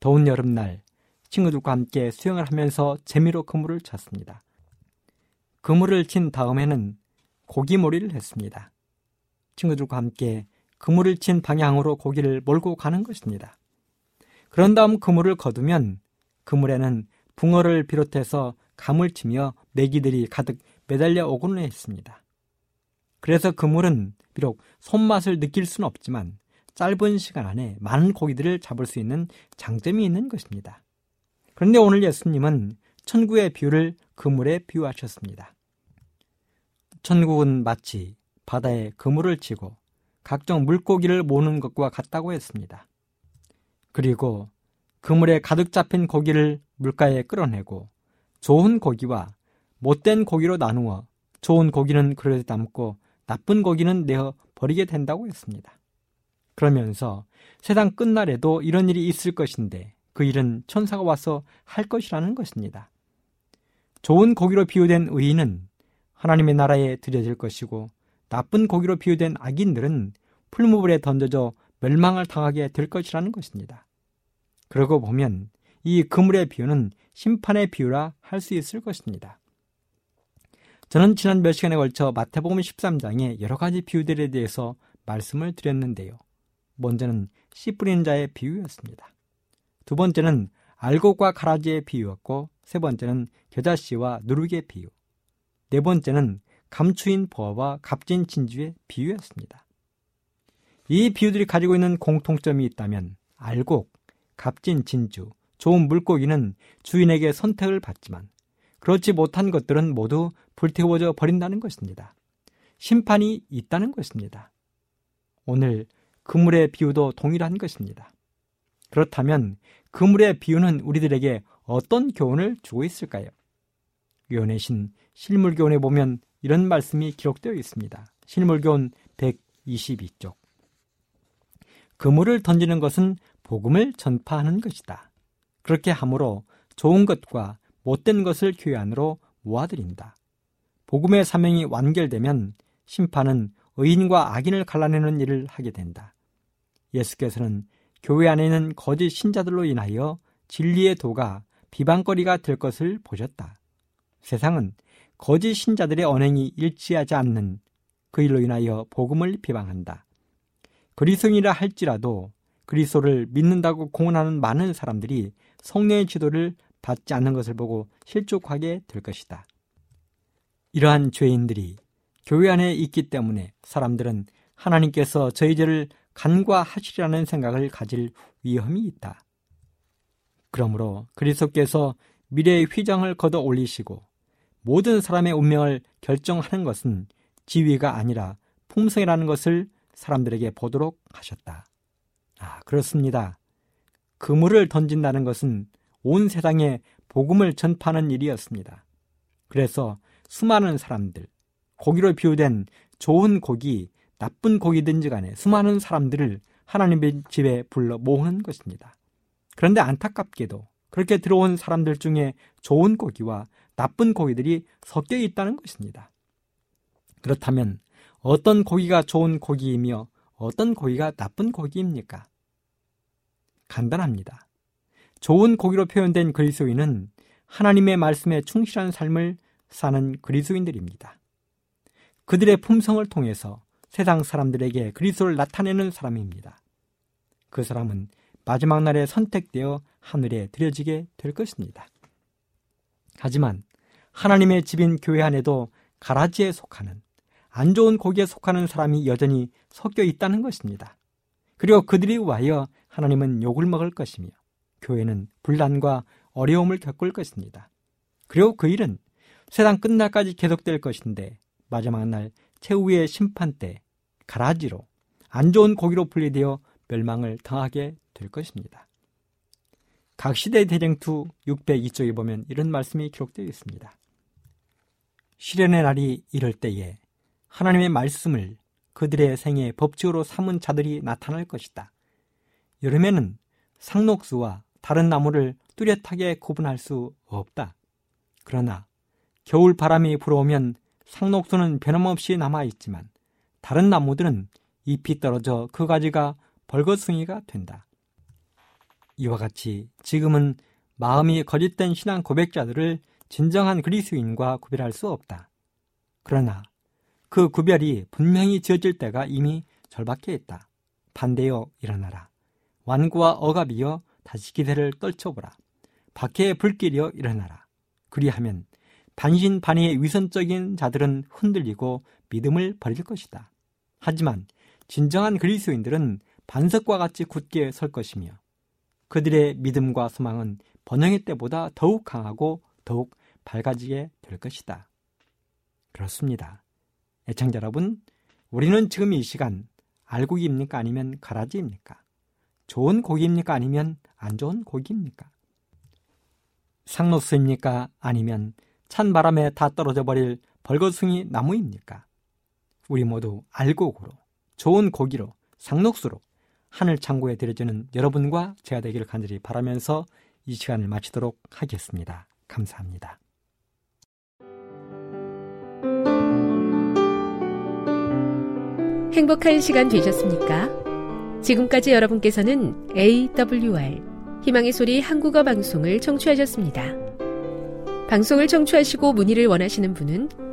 Speaker 4: 더운 여름날 친구들과 함께 수영을 하면서 재미로 그물을 쳤습니다. 그물을 친 다음에는 고기몰이를 했습니다. 친구들과 함께 그물을 친 방향으로 고기를 몰고 가는 것입니다. 그런 다음 그물을 거두면 그물에는 붕어를 비롯해서 감을 치며 메기들이 가득 매달려 오곤 했습니다. 그래서 그물은 비록 손맛을 느낄 수는 없지만 짧은 시간 안에 많은 고기들을 잡을 수 있는 장점이 있는 것입니다. 그런데 오늘 예수님은 천국의 비유를 그물에 비유하셨습니다. 천국은 마치 바다에 그물을 치고 각종 물고기를 모는 것과 같다고 했습니다. 그리고 그물에 가득 잡힌 고기를 물가에 끌어내고 좋은 고기와 못된 고기로 나누어 좋은 고기는 그릇에 담고 나쁜 고기는 내어 버리게 된다고 했습니다. 그러면서 세상 끝날에도 이런 일이 있을 것인데 그 일은 천사가 와서 할 것이라는 것입니다. 좋은 고기로 비유된 의인은 하나님의 나라에 들여질 것이고 나쁜 고기로 비유된 악인들은 풀무불에 던져져 멸망을 당하게 될 것이라는 것입니다. 그러고 보면 이 그물의 비유는 심판의 비유라 할 수 있을 것입니다. 저는 지난 몇 시간에 걸쳐 마태복음 13장의 여러 가지 비유들에 대해서 말씀을 드렸는데요. 먼저는 씨 뿌리는 자의 비유였습니다. 두 번째는 알곡과 가라지의 비유였고 세 번째는 겨자씨와 누룩의 비유. 네 번째는 감추인 보아와 값진 진주의 비유였습니다. 이 비유들이 가지고 있는 공통점이 있다면 알곡, 값진 진주, 좋은 물고기는 주인에게 선택을 받지만 그렇지 못한 것들은 모두 불태워져 버린다는 것입니다. 심판이 있다는 것입니다. 오늘 그물의 비유도 동일한 것입니다. 그렇다면 그물의 비유는 우리들에게 어떤 교훈을 주고 있을까요? 요한의 신 실물교훈에 보면 이런 말씀이 기록되어 있습니다. 실물교훈 122쪽. 그물을 던지는 것은 복음을 전파하는 것이다. 그렇게 함으로 좋은 것과 못된 것을 교회 안으로 모아들인다. 복음의 사명이 완결되면 심판은 의인과 악인을 갈라내는 일을 하게 된다. 예수께서는 교회 안에 있는 거짓 신자들로 인하여 진리의 도가 비방거리가 될 것을 보셨다. 세상은 거짓 신자들의 언행이 일치하지 않는 그 일로 인하여 복음을 비방한다. 그리스도인이라 할지라도 그리스도를 믿는다고 공언하는 많은 사람들이 성령의 지도를 받지 않는 것을 보고 실족하게 될 것이다. 이러한 죄인들이 교회 안에 있기 때문에 사람들은 하나님께서 저희 죄를 간과하시리라는 생각을 가질 위험이 있다. 그러므로 그리스도께서 미래의 휘장을 걷어 올리시고 모든 사람의 운명을 결정하는 것은 지위가 아니라 품성이라는 것을 사람들에게 보도록 하셨다. 아, 그렇습니다. 그물을 던진다는 것은 온 세상에 복음을 전파하는 일이었습니다. 그래서 수많은 사람들, 고기로 비유된 좋은 고기, 나쁜 고기든지 간에 수많은 사람들을 하나님의 집에 불러 모으는 것입니다. 그런데 안타깝게도 그렇게 들어온 사람들 중에 좋은 고기와 나쁜 고기들이 섞여 있다는 것입니다. 그렇다면 어떤 고기가 좋은 고기이며 어떤 고기가 나쁜 고기입니까? 간단합니다. 좋은 고기로 표현된 그리스도인은 하나님의 말씀에 충실한 삶을 사는 그리스도인들입니다. 그들의 품성을 통해서 세상 사람들에게 그리스도를 나타내는 사람입니다. 그 사람은 마지막 날에 선택되어 하늘에 들여지게 될 것입니다. 하지만 하나님의 집인 교회 안에도 가라지에 속하는 안 좋은 고기에 속하는 사람이 여전히 섞여 있다는 것입니다. 그리고 그들이 와여 하나님은 욕을 먹을 것이며 교회는 분란과 어려움을 겪을 것입니다. 그리고 그 일은 세상 끝날까지 계속될 것인데 마지막 날 최후의 심판 때 가라지로 안 좋은 고기로 분리되어 멸망을 당하게 될 것입니다. 각 시대 대쟁투 602쪽에 보면 이런 말씀이 기록되어 있습니다. 시련의 날이 이럴 때에 하나님의 말씀을 그들의 생애 법칙으로 삼은 자들이 나타날 것이다. 여름에는 상록수와 다른 나무를 뚜렷하게 구분할 수 없다. 그러나 겨울 바람이 불어오면 상록수는 변함없이 남아있지만 다른 나무들은 잎이 떨어져 그 가지가 벌거숭이가 된다. 이와 같이 지금은 마음이 거짓된 신앙 고백자들을 진정한 그리스인과 구별할 수 없다. 그러나 그 구별이 분명히 지어질 때가 이미 절박해 있다. 반대여 일어나라. 완구와 억압이여 다시 기대를 떨쳐보라. 박해의 불길이여 일어나라. 그리하면 반신반의의 위선적인 자들은 흔들리고 믿음을 버릴 것이다. 하지만 진정한 그리스도인들은 반석과 같이 굳게 설 것이며 그들의 믿음과 소망은 번영의 때보다 더욱 강하고 더욱 밝아지게 될 것이다. 그렇습니다. 애청자 여러분, 우리는 지금 이 시간 알고기입니까 아니면 가라지입니까? 좋은 고기입니까 아니면 안 좋은 고기입니까? 상록수입니까 아니면 찬 바람에 다 떨어져 버릴 벌거숭이 나무입니까? 우리 모두 알고 고로 좋은 고기로 상록수로 하늘 창고에 들여주는 여러분과 제가 되기를 간절히 바라면서 이 시간을 마치도록 하겠습니다. 감사합니다.
Speaker 1: 행복한 시간 되셨습니까? 지금까지 여러분께서는 AWR 희망의 소리 한국어 방송을 청취하셨습니다. 방송을 청취하시고 문의를 원하시는 분은